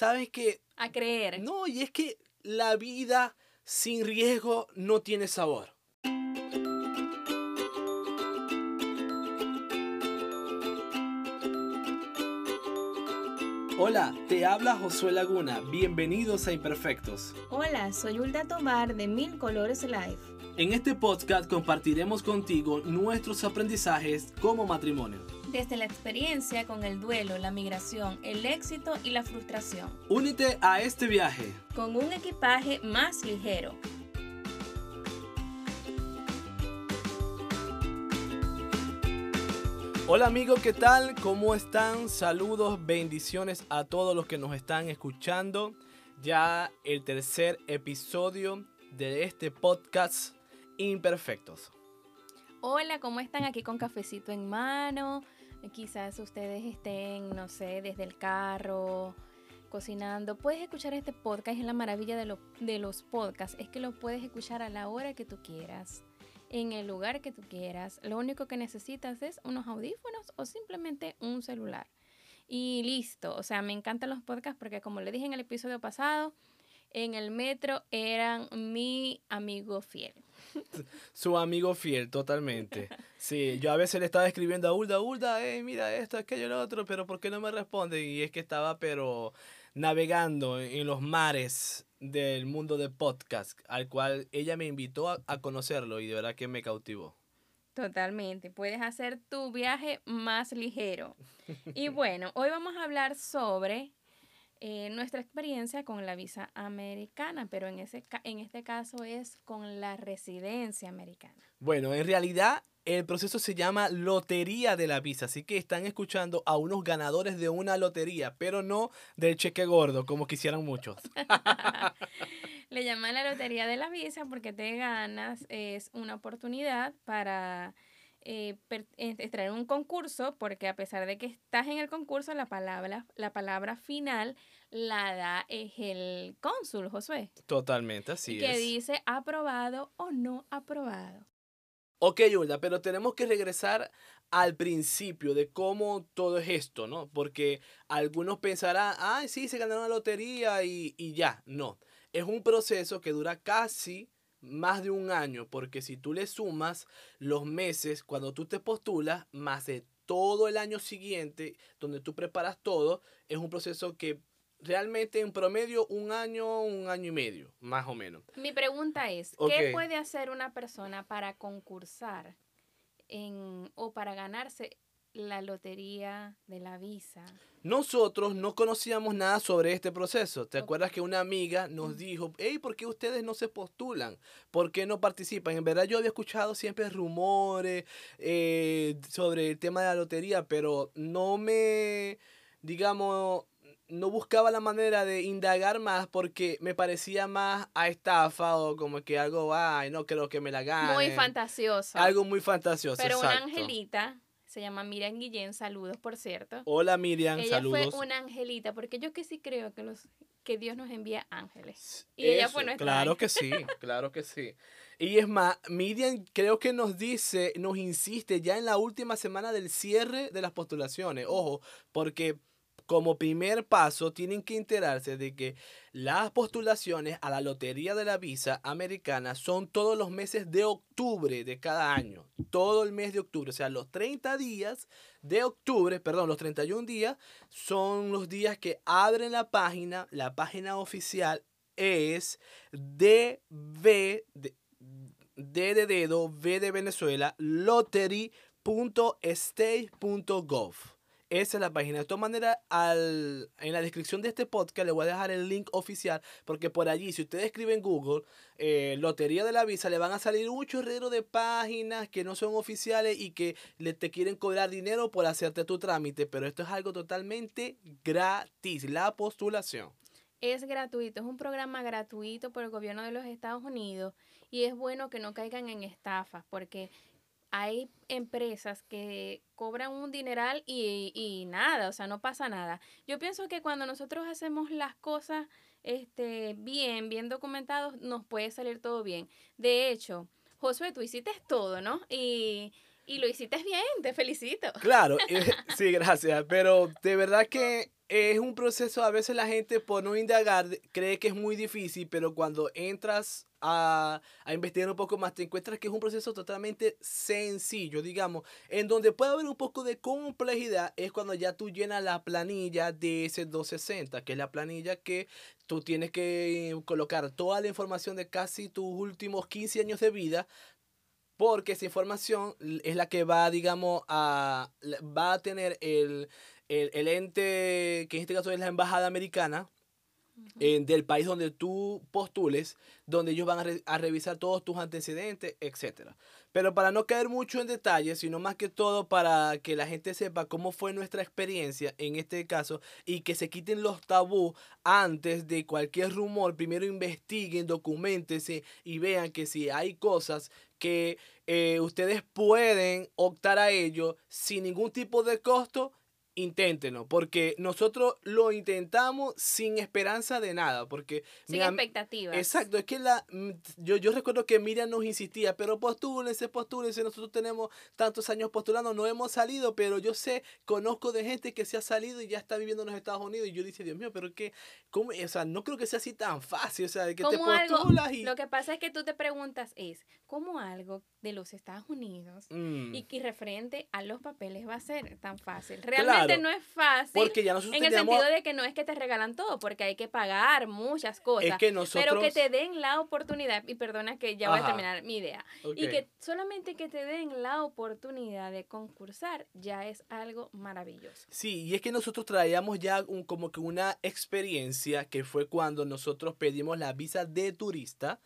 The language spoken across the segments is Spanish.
sabes que... A creer. No, y es que la vida sin riesgo no tiene sabor. Hola, te habla Josué Laguna. Bienvenidos a Imperfectos. Hola, soy Hulda Tomar de Mil Colores Life. En este podcast compartiremos contigo nuestros aprendizajes como matrimonio. Desde la experiencia con el duelo, la migración, el éxito y la frustración. Únete a este viaje. Con un equipaje más ligero. Hola amigos, ¿qué tal? ¿Cómo están? Saludos, bendiciones a todos los que nos están escuchando. Ya el tercer episodio de este podcast Imperfectos. Hola, ¿cómo están? Aquí con cafecito en mano. Quizás ustedes estén, no sé, desde el carro, cocinando. Puedes escuchar este podcast, es la maravilla de, de los podcasts, es que lo puedes escuchar a la hora que tú quieras en el lugar que tú quieras. Lo único que necesitas es unos audífonos o simplemente un celular. Y listo. O sea, me encantan los podcasts porque como le dije en el episodio pasado, en el metro eran mi amigo fiel. Su amigo fiel, totalmente. Sí, yo a veces le estaba escribiendo a Ulda, Ulda, eh, mira esto, aquello, lo otro, pero ¿por qué no me responde? Y es que estaba, pero navegando en los mares del mundo de podcast, al cual ella me invitó a, conocerlo y de verdad que me cautivó. Totalmente, puedes hacer tu viaje más ligero. Y bueno, hoy vamos a hablar sobre eh, nuestra experiencia con la visa americana, pero en, ese, en este caso es con la residencia americana. Bueno, en realidad el proceso se llama Lotería de la Visa, así que están escuchando a unos ganadores de una lotería, pero no del cheque gordo, como quisieran muchos. Le llaman la Lotería de la Visa porque te ganas, es una oportunidad para eh, extraer un concurso, porque a pesar de que estás en el concurso, la palabra, la palabra final la da es el cónsul, Josué. Totalmente, así es. Que dice aprobado o no aprobado. Ok, Yulda, pero tenemos que regresar al principio de cómo todo es esto, ¿no? Porque algunos pensarán, ay, sí, se ganaron la lotería y, y ya. No, es un proceso que dura casi más de un año, porque si tú le sumas los meses cuando tú te postulas, más de todo el año siguiente, donde tú preparas todo, es un proceso que realmente en promedio un año, un año y medio, más o menos. Mi pregunta es, ¿qué puede hacer una persona para concursar en, o para ganarse la lotería de la visa? Nosotros no conocíamos nada sobre este proceso. ¿Te acuerdas que una amiga nos dijo, hey, ¿por qué ustedes no se postulan? ¿Por qué no participan? En verdad yo había escuchado siempre rumores eh, sobre el tema de la lotería, pero no me, digamos, no buscaba la manera de indagar más porque me parecía más a estafa o como que algo, ay, no creo que me la gane. Muy fantasioso. Algo muy fantasioso. Pero una angelita, se llama Miriam Guillén, saludos por cierto. Hola Miriam, saludos. Ella fue una angelita porque yo que sí creo que los que Dios nos envía ángeles. Y ella fue nuestra Claro que sí, claro que sí. Y es más, Miriam creo que nos dice, nos insiste ya en la última semana del cierre de las postulaciones. Ojo, porque como primer paso tienen que enterarse de que las postulaciones a la Lotería de la Visa Americana son todos los meses de octubre de cada año. Todo el mes de octubre. O sea, los 30 días de octubre, perdón, los 31 días son los días que abren la página. La página oficial es DV, de, de dedo, V de Venezuela. Esa es la página. De todas maneras, al, en la descripción de este podcast le voy a dejar el link oficial, porque por allí, si ustedes escriben Google, eh, Lotería de la Visa, le van a salir un chorrero de páginas que no son oficiales y que le, te quieren cobrar dinero por hacerte tu trámite, pero esto es algo totalmente gratis, la postulación. Es gratuito, es un programa gratuito por el gobierno de los Estados Unidos y es bueno que no caigan en estafas, porque hay empresas que cobran un dineral y, y, nada, o sea, no pasa nada. Yo pienso que cuando nosotros hacemos las cosas este, bien, bien documentados, nos puede salir todo bien. De hecho, Josué, tú hiciste todo, ¿no? Y, Y lo hiciste bien, te felicito. Claro, eh, sí, gracias. Pero de verdad que es un proceso, a veces la gente por no indagar cree que es muy difícil, pero cuando entras a, a, investigar un poco más, te encuentras que es un proceso totalmente sencillo, digamos, en donde puede haber un poco de complejidad, es cuando ya tú llenas la planilla de ese 260, que es la planilla que tú tienes que colocar toda la información de casi tus últimos 15 años de vida porque esa información es la que va, digamos, a, va a tener el, el, el ente, que en este caso es la embajada americana, en, del país donde tú postules, donde ellos van a, a, revisar todos tus antecedentes, etc. Pero para no caer mucho en detalles, sino más que todo para que la gente sepa cómo fue nuestra experiencia en este caso y que se quiten los tabú antes de cualquier rumor, primero investiguen, documentense y vean que si hay cosas que eh, ustedes pueden optar a ello sin ningún tipo de costo, inténtenlo, porque nosotros lo intentamos sin esperanza de nada, porque... Sin expectativas. Exacto, es que la, yo, yo recuerdo que Miriam nos insistía, pero postúlense, postúlense, nosotros tenemos tantos años postulando, no hemos salido, pero yo sé, conozco de gente que se ha salido y ya está viviendo en los Estados Unidos, y yo dije, Dios mío, pero que, ¿cómo? O sea, no creo que sea así tan fácil, o sea, de que te postulas algo, y... Lo que pasa es que tú te preguntas es, ¿cómo algo de los Estados Unidos mm. y que referente a los papeles va a ser tan fácil? Realmente claro, no es fácil. Porque ya nosotros en el sentido de que no es que te regalan todo, porque hay que pagar muchas cosas. Es que nosotros... Pero que te den la oportunidad, y perdona que ya voy a terminar mi idea, okay. y que solamente que te den la oportunidad de concursar ya es algo maravilloso. Sí, y es que nosotros traíamos ya un, como que una experiencia que fue cuando nosotros pedimos la visa de turista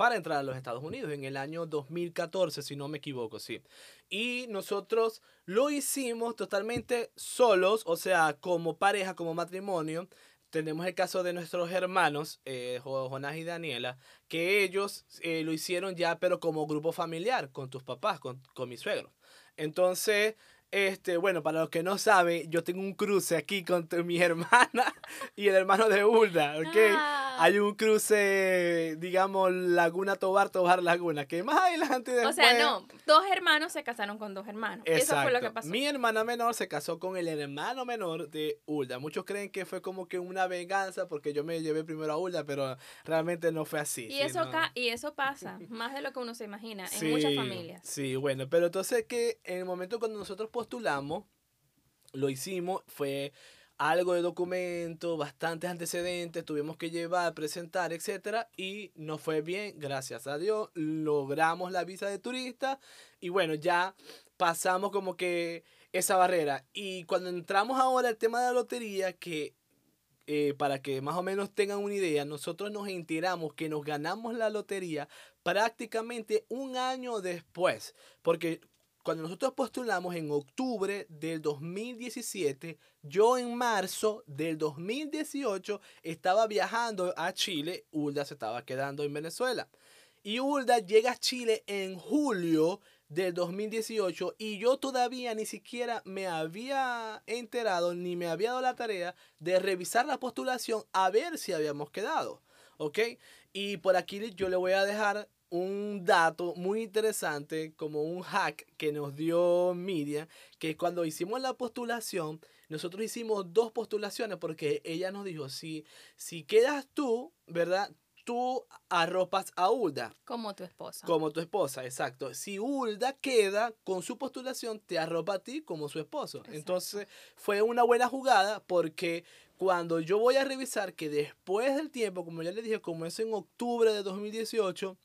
para entrar a los Estados Unidos en el año 2014, si no me equivoco, sí. Y nosotros lo hicimos totalmente solos, o sea, como pareja, como matrimonio. Tenemos el caso de nuestros hermanos, eh, Jonás y Daniela, que ellos eh, lo hicieron ya, pero como grupo familiar, con tus papás, con, con mi suegro. Entonces, este, bueno, para los que no saben, yo tengo un cruce aquí con mi hermana y el hermano de Hulda, ¿ok? Ah. Hay un cruce, digamos, Laguna Tobar, Tobar Laguna, que más adelante después... O sea, no, dos hermanos se casaron con dos hermanos. Exacto. Eso fue lo que pasó. Mi hermana menor se casó con el hermano menor de Hulda. Muchos creen que fue como que una venganza porque yo me llevé primero a Hulda, pero realmente no fue así. Y, ¿sí? eso, ¿no? y eso pasa, más de lo que uno se imagina, en sí, muchas familias. Sí, bueno, pero entonces que en el momento cuando nosotros postulamos, lo hicimos, fue algo de documento, bastantes antecedentes, tuvimos que llevar, presentar, etcétera, y nos fue bien, gracias a Dios, logramos la visa de turista y bueno, ya pasamos como que esa barrera. Y cuando entramos ahora al tema de la lotería, que eh, para que más o menos tengan una idea, nosotros nos enteramos que nos ganamos la lotería prácticamente un año después, porque cuando nosotros postulamos en octubre del 2017, yo en marzo del 2018 estaba viajando a Chile, Hulda se estaba quedando en Venezuela. Y Hulda llega a Chile en julio del 2018 y yo todavía ni siquiera me había enterado ni me había dado la tarea de revisar la postulación a ver si habíamos quedado. ¿Ok? Y por aquí yo le voy a dejar un dato muy interesante, como un hack que nos dio Media, que cuando hicimos la postulación, nosotros hicimos dos postulaciones porque ella nos dijo, si, si quedas tú, ¿verdad? Tú arropas a Hulda. Como tu esposa. Como tu esposa, exacto. Si Hulda queda con su postulación, te arropa a ti como su esposo. Exacto. Entonces fue una buena jugada porque cuando yo voy a revisar que después del tiempo, como ya le dije, como es en octubre de 2018,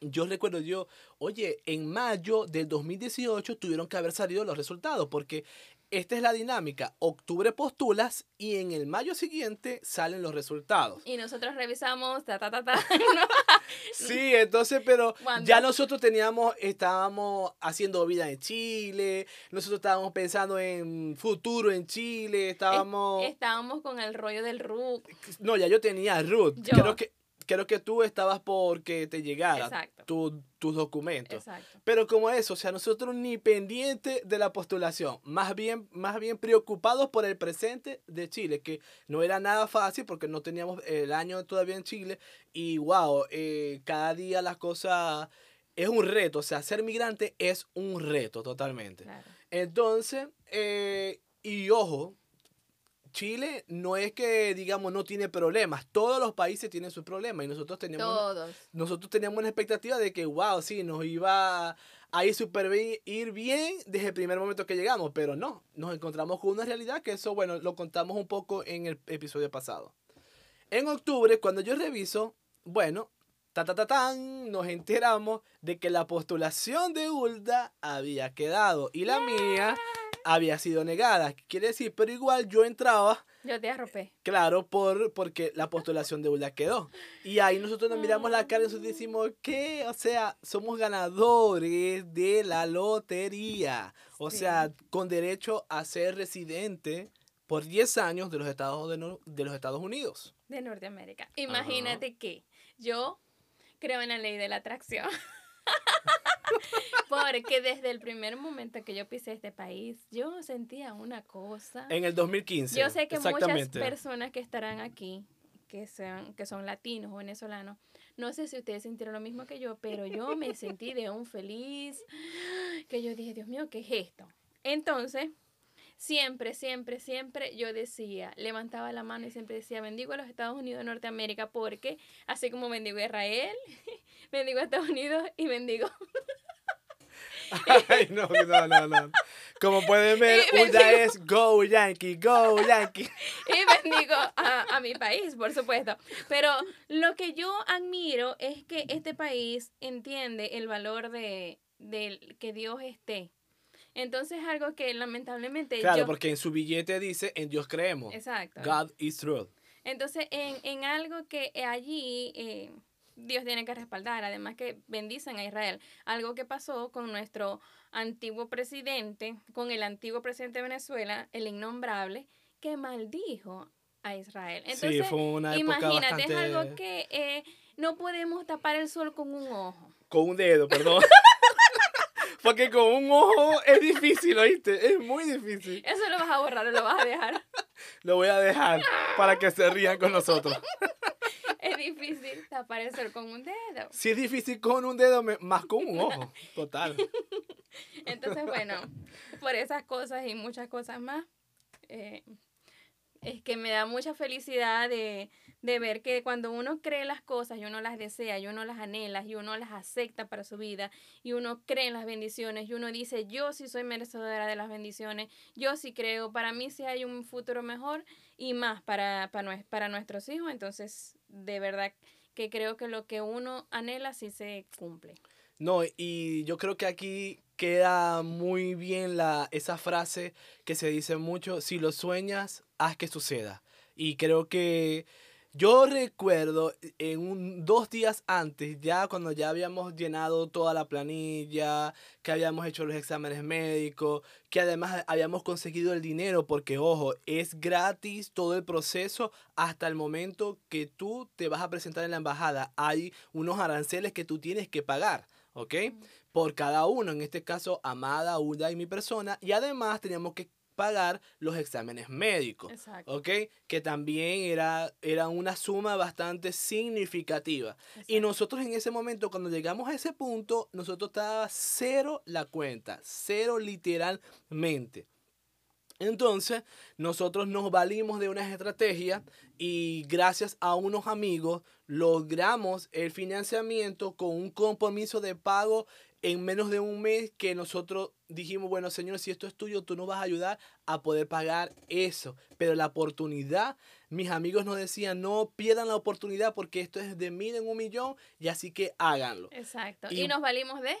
yo recuerdo yo, oye, en mayo del 2018 tuvieron que haber salido los resultados, porque esta es la dinámica. Octubre postulas y en el mayo siguiente salen los resultados. Y nosotros revisamos, ta, ta, ta, ta. sí, entonces, pero ¿Cuándo? ya nosotros teníamos, estábamos haciendo vida en Chile, nosotros estábamos pensando en futuro en Chile, estábamos... Estábamos con el rollo del RUT. No, ya yo tenía RUT. Yo. Creo que creo que tú estabas porque te llegara tu, tus documentos. Exacto. Pero como eso, o sea, nosotros ni pendientes de la postulación, más bien, más bien preocupados por el presente de Chile, que no era nada fácil porque no teníamos el año todavía en Chile y wow, eh, cada día las cosas es un reto, o sea, ser migrante es un reto totalmente. Claro. Entonces, eh, y ojo, Chile no es que, digamos, no tiene problemas. Todos los países tienen sus problemas y nosotros teníamos, Todos. nosotros teníamos una expectativa de que, wow, sí, nos iba a ir súper bien, ir bien desde el primer momento que llegamos, pero no, nos encontramos con una realidad que eso, bueno, lo contamos un poco en el episodio pasado. En octubre, cuando yo reviso, bueno, ta ta ta tan, nos enteramos de que la postulación de Ulda había quedado y la mía había sido negada. Quiere decir, pero igual yo entraba, Yo te arropé. claro, por, porque la postulación de Ulda quedó. Y ahí nosotros nos miramos la cara y nosotros decimos, ¿qué? O sea, somos ganadores de la lotería. O Sí. sea, con derecho a ser residente por 10 años de los Estados, de, no- de los Estados Unidos. de Norteamérica. Imagínate que yo creo en la ley de la atracción. Porque desde el primer momento que yo pisé este país, yo sentía una cosa. En el 2015. Yo sé que muchas personas que estarán aquí, que, sean, que son latinos o venezolanos, no sé si ustedes sintieron lo mismo que yo, pero yo me sentí de un feliz, que yo dije, Dios mío, ¿qué es esto? Entonces, siempre, siempre, siempre yo decía, levantaba la mano y siempre decía, bendigo a los Estados Unidos de Norteamérica porque, así como bendigo a Israel, bendigo a Estados Unidos y bendigo Ay, no, no, no, no. Como pueden ver, bendigo. es Go Yankee, Go Yankee. y bendigo a, a mi país, por supuesto. Pero lo que yo admiro es que este país entiende el valor de, de que Dios esté. Entonces algo que lamentablemente Claro, yo... porque en su billete dice, en Dios creemos. Exacto. God is truth. Entonces, en, en algo que allí eh, Dios tiene que respaldar, además que bendicen a Israel. Algo que pasó con nuestro antiguo presidente, con el antiguo presidente de Venezuela, el innombrable, que maldijo a Israel. Entonces, sí, fue una imagínate, bastante... es algo que eh, no podemos tapar el sol con un ojo. Con un dedo, perdón. porque con un ojo es difícil, ¿oíste? Es muy difícil. Eso lo vas a borrar o lo vas a dejar. Lo voy a dejar para que se rían con nosotros. Es difícil tapar el sol con un dedo. Si es difícil con un dedo, más con un ojo. Total. Entonces, bueno, por esas cosas y muchas cosas más, eh, es que me da mucha felicidad de, de ver que cuando uno cree las cosas y uno las desea y uno las anhela y uno las acepta para su vida y uno cree en las bendiciones y uno dice, yo sí soy merecedora de las bendiciones, yo sí creo, para mí sí hay un futuro mejor y más para, para, para nuestros hijos, entonces de verdad que creo que lo que uno anhela sí se cumple. No, y yo creo que aquí queda muy bien la, esa frase que se dice mucho, si lo sueñas, haz que suceda. Y creo que yo recuerdo en un, dos días antes, ya cuando ya habíamos llenado toda la planilla, que habíamos hecho los exámenes médicos, que además habíamos conseguido el dinero, porque ojo, es gratis todo el proceso hasta el momento que tú te vas a presentar en la embajada. Hay unos aranceles que tú tienes que pagar. ¿ok? Por cada uno, en este caso, Amada, Uda y mi persona, y además teníamos que pagar los exámenes médicos, Exacto. ¿ok? Que también era, era una suma bastante significativa. Y nosotros en ese momento, cuando llegamos a ese punto, nosotros estaba cero la cuenta, cero literalmente. Entonces, nosotros nos valimos de unas estrategias y gracias a unos amigos logramos el financiamiento con un compromiso de pago en menos de un mes que nosotros dijimos, bueno, señor, si esto es tuyo, tú nos vas a ayudar a poder pagar eso. Pero la oportunidad, mis amigos nos decían, no pierdan la oportunidad porque esto es de mil en un millón y así que háganlo. Exacto. Y- Y, nos valimos de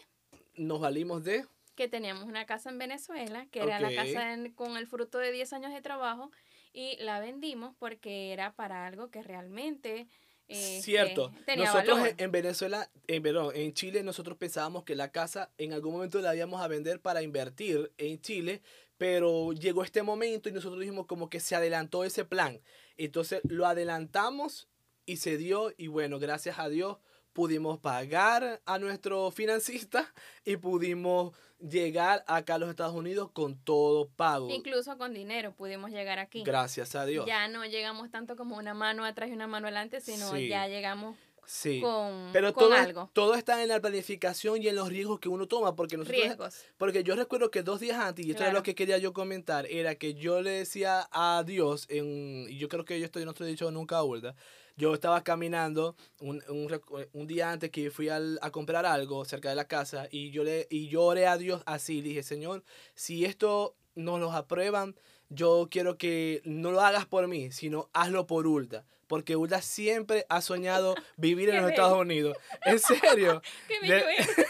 Nos valimos de... que teníamos una casa en Venezuela, que era la casa en- con el fruto de 10 años de trabajo, y la vendimos porque era para algo que realmente este, Cierto. tenía Nosotros valor. en Venezuela, en, perdón, en Chile, nosotros pensábamos que la casa en algún momento la íbamos a vender para invertir en Chile, pero llegó este momento y nosotros dijimos como que se adelantó ese plan. Entonces lo adelantamos y se dio y bueno, gracias a Dios pudimos pagar a nuestro financista y pudimos llegar acá a los Estados Unidos con todo pago. Incluso con dinero pudimos llegar aquí. Gracias a Dios. Ya no llegamos tanto como una mano atrás y una mano adelante, sino Sí. ya llegamos Sí. con, Pero con todo, algo. todo está en la planificación y en los riesgos que uno toma, porque nosotros Riesgos. Porque yo recuerdo que dos días antes, y esto es Claro. lo que quería yo comentar, era que yo le decía a Dios, en, y yo creo que yo estoy, no estoy dicho nunca, ¿verdad? Yo estaba caminando un, un, un día antes que fui al- a comprar algo cerca de la casa y yo, le, y yo oré a Dios así, le dije, Señor, si esto nos lo aprueban, yo quiero que no lo hagas por mí, sino hazlo por Ulda. Porque Ulda siempre ha soñado vivir en los. Estados Unidos. En serio. Qué bello.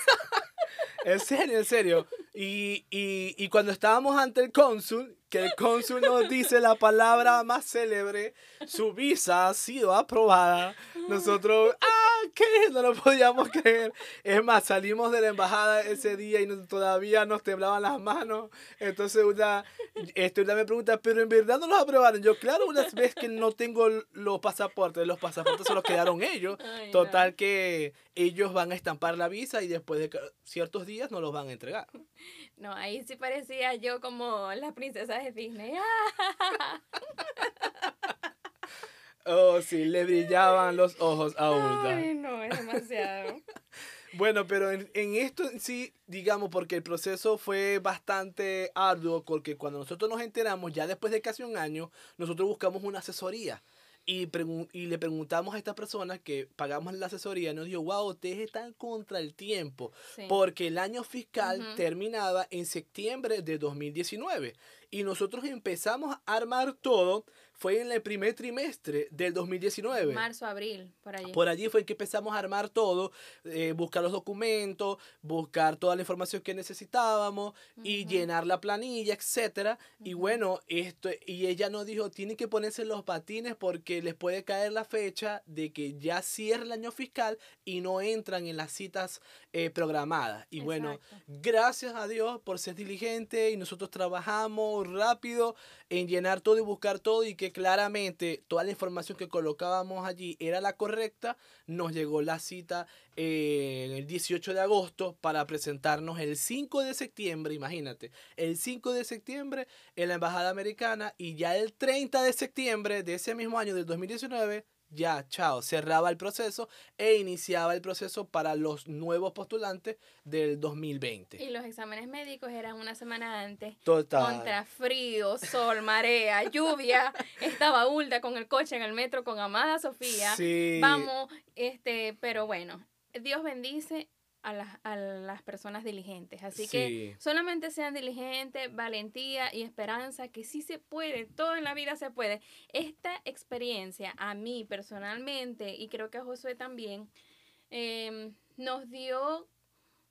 En serio, en serio. Y, y, y cuando estábamos ante el cónsul, que el cónsul nos dice la palabra más célebre, su visa ha sido aprobada, nosotros, ¡ah! ¿Qué? No lo podíamos creer. Es más, salimos de la embajada ese día y todavía nos temblaban las manos. Entonces una, este, una me pregunta, ¿pero en verdad no los aprobaron? Yo, claro, una vez que no tengo los pasaportes, los pasaportes se los quedaron ellos. Ay, no. Total que ellos van a estampar la visa y después de ciertos días nos los van a entregar. No, ahí sí parecía yo como la princesa de Disney. ¡Ah! Oh, sí, le brillaban los ojos a Ulda. Ay, no, es demasiado. Bueno, pero en, en esto en sí, digamos, porque el proceso fue bastante arduo, porque cuando nosotros nos enteramos, ya después de casi un año, nosotros buscamos una asesoría. Y, y le preguntamos a esta persona que pagamos la asesoría, nos dijo, wow, ustedes están contra el tiempo. Sí. Porque el año fiscal terminaba en septiembre de 2019 y nosotros empezamos a armar todo, fue en el primer trimestre del 2019. Marzo, abril, por allí. Por allí fue que empezamos a armar todo, eh, buscar los documentos, buscar toda la información que necesitábamos y llenar la planilla, etcétera. Y bueno, esto y ella nos dijo, tienen que ponerse los patines porque les puede caer la fecha de que ya cierra el año fiscal y no entran en las citas eh, programadas. Y bueno, gracias a Dios por ser diligente y nosotros trabajamos rápido en llenar todo y buscar todo y que claramente toda la información que colocábamos allí era la correcta. Nos llegó la cita eh, el 18 de agosto para presentarnos el 5 de septiembre, imagínate, el 5 de septiembre en la Embajada Americana y ya el 30 de septiembre de ese mismo año del 2019 ya, chao, cerraba el proceso e iniciaba el proceso para los nuevos postulantes del 2020. Y los exámenes médicos eran una semana antes. Total. Contra frío, sol, marea, lluvia. Estaba Ulda con el coche en el metro con Amada Sofía. Sí. Vamos, este, pero bueno, Dios bendice a las, a las personas diligentes. Así que solamente sean diligentes, valentía y esperanza, que sí se puede, todo en la vida se puede. Esta experiencia a mí personalmente, y creo que a Josué también, em, nos dio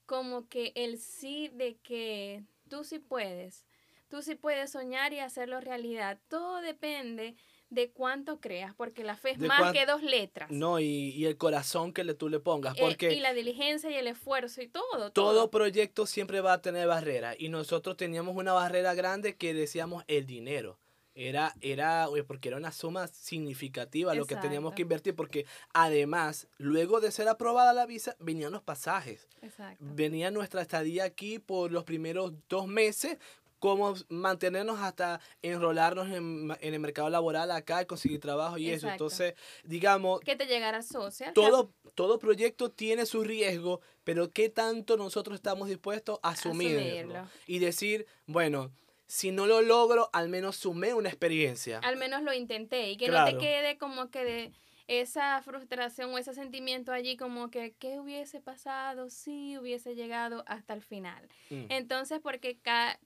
como que el sí de que tú sí puedes, tú sí puedes soñar y hacerlo realidad. Todo depende de cuánto creas, porque la fe es De más que dos letras. No, y, y el corazón que le, tú le pongas, Eh, porque y la diligencia y el esfuerzo y todo. todo todo. proyecto siempre va a tener barreras y nosotros teníamos una barrera grande que decíamos el dinero. Era, era, porque era una suma significativa lo que teníamos que invertir, porque además, luego de ser aprobada la visa, venían los pasajes. Exacto. venía nuestra estadía aquí por los primeros dos meses, cómo mantenernos hasta enrolarnos en, en el mercado laboral acá y conseguir trabajo y eso. Entonces, digamos, Que te llegara social. todo, todo proyecto tiene su riesgo, pero ¿qué tanto nosotros estamos dispuestos a asumirlo? Asumirlo. Y decir, bueno, si no lo logro, al menos sumé una experiencia. Al menos lo intenté y que no te quede como que de esa frustración o ese sentimiento allí como que qué hubiese pasado si hubiese llegado hasta el final. Mm. Entonces, porque ca-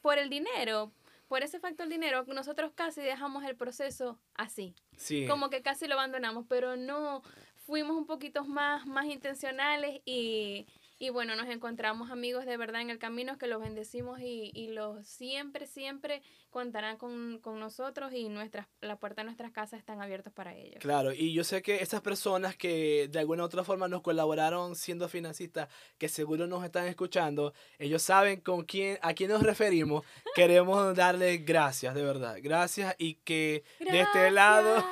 por el dinero, por ese factor dinero, nosotros casi dejamos el proceso así. Sí. como que casi lo abandonamos, pero no, fuimos un poquito más, más intencionales y, y bueno, nos encontramos amigos de verdad en el camino que los bendecimos y, y los siempre, siempre contarán con, con nosotros y nuestras, la puerta de nuestras casas están abiertas para ellos. Claro, y yo sé que esas personas que de alguna u otra forma nos colaboraron siendo financistas, que seguro nos están escuchando, ellos saben con quién, a quién nos referimos. Queremos darles gracias, de verdad. Gracias y que de este lado.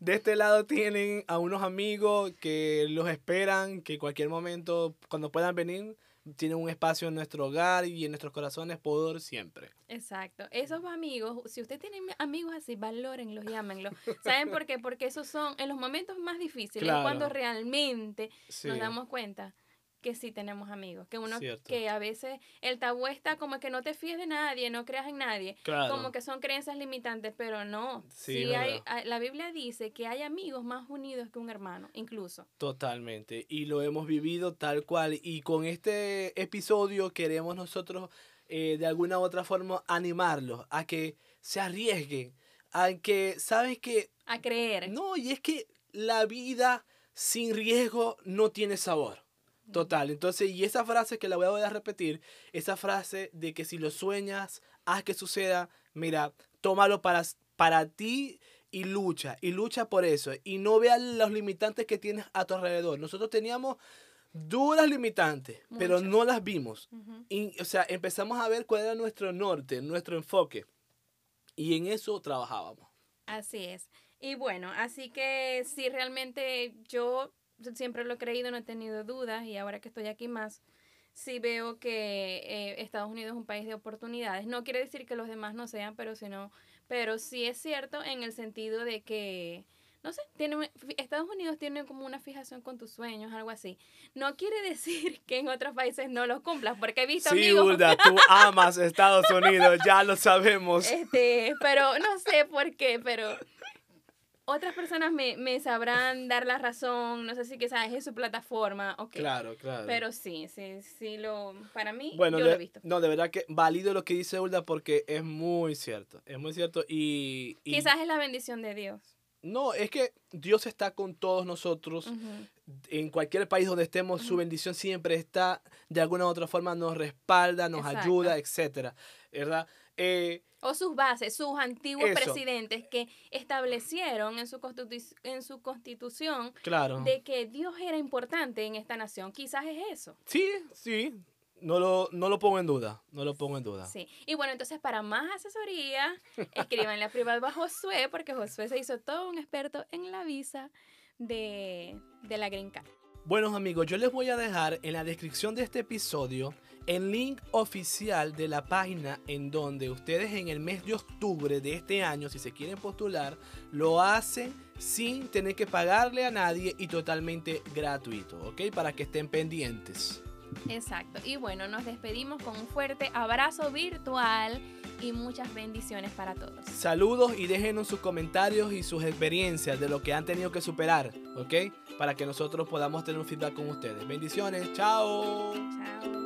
De este lado tienen a unos amigos que los esperan, que cualquier momento, cuando puedan venir, tienen un espacio en nuestro hogar y en nuestros corazones por siempre. Exacto. Esos amigos, si usted tiene amigos así, valórenlos, llámenlos. ¿Saben por qué? Porque esos son en los momentos más difíciles, cuando realmente nos damos cuenta que sí tenemos amigos, que uno que a veces el tabú está como que no te fíes de nadie, no creas en nadie, como que son creencias limitantes, pero no. Sí, hay, la Biblia dice que hay amigos más unidos que un hermano, incluso. Totalmente, y lo hemos vivido tal cual y con este episodio queremos nosotros eh, de alguna u otra forma animarlos a que se arriesguen, a que, ¿sabes que A creer. No, y es que la vida sin riesgo no tiene sabor. Total, entonces, y esa frase que la voy a repetir, esa frase de que si lo sueñas, haz que suceda, mira, tómalo para, para ti y lucha, y lucha por eso, y no veas los limitantes que tienes a tu alrededor. Nosotros teníamos duras limitantes, pero no las vimos. y, o sea, empezamos a ver cuál era nuestro norte, nuestro enfoque, y en eso trabajábamos. Así es. Y bueno, así que si realmente yo siempre lo he creído, no he tenido dudas y ahora que estoy aquí más, sí veo que eh, Estados Unidos es un país de oportunidades. No quiere decir que los demás no sean, pero, sino, pero sí es cierto en el sentido de que, no sé, tiene, Estados Unidos tiene como una fijación con tus sueños, algo así. No quiere decir que en otros países no los cumplas, porque he visto sí, amigos... tú amas Estados Unidos, ya lo sabemos. Este, pero no sé por qué, pero otras personas me, me, sabrán dar la razón, no sé si quizás es su plataforma, ok. Claro, claro. Pero sí, sí, sí, lo, para mí, bueno, yo lo he visto. No, de verdad que valido lo que dice Ulda porque es muy cierto, es muy cierto y... quizás es la bendición de Dios. No, es que Dios está con todos nosotros. En cualquier país donde estemos, su bendición siempre está, de alguna u otra forma nos respalda, nos ayuda, etcétera, ¿verdad? Eh, o sus bases, sus antiguos presidentes que establecieron en su, en su constitución de que Dios era importante en esta nación. Quizás es eso. Sí, sí. No lo, no lo pongo en duda, no lo pongo en duda. Sí, y bueno, entonces para más asesoría, escriban la privada a Josué, porque Josué se hizo todo un experto en la visa de, de la Green Card. Bueno amigos, yo les voy a dejar en la descripción de este episodio el link oficial de la página en donde ustedes en el mes de octubre de este año, si se quieren postular, lo hacen sin tener que pagarle a nadie y totalmente gratuito, ¿ok? Para que estén pendientes. Exacto. Y bueno, nos despedimos con un fuerte abrazo virtual y muchas bendiciones para todos. Saludos y déjenos sus comentarios y sus experiencias de lo que han tenido que superar, ¿ok? Para que nosotros podamos tener un feedback con ustedes. Bendiciones, chao. Chao.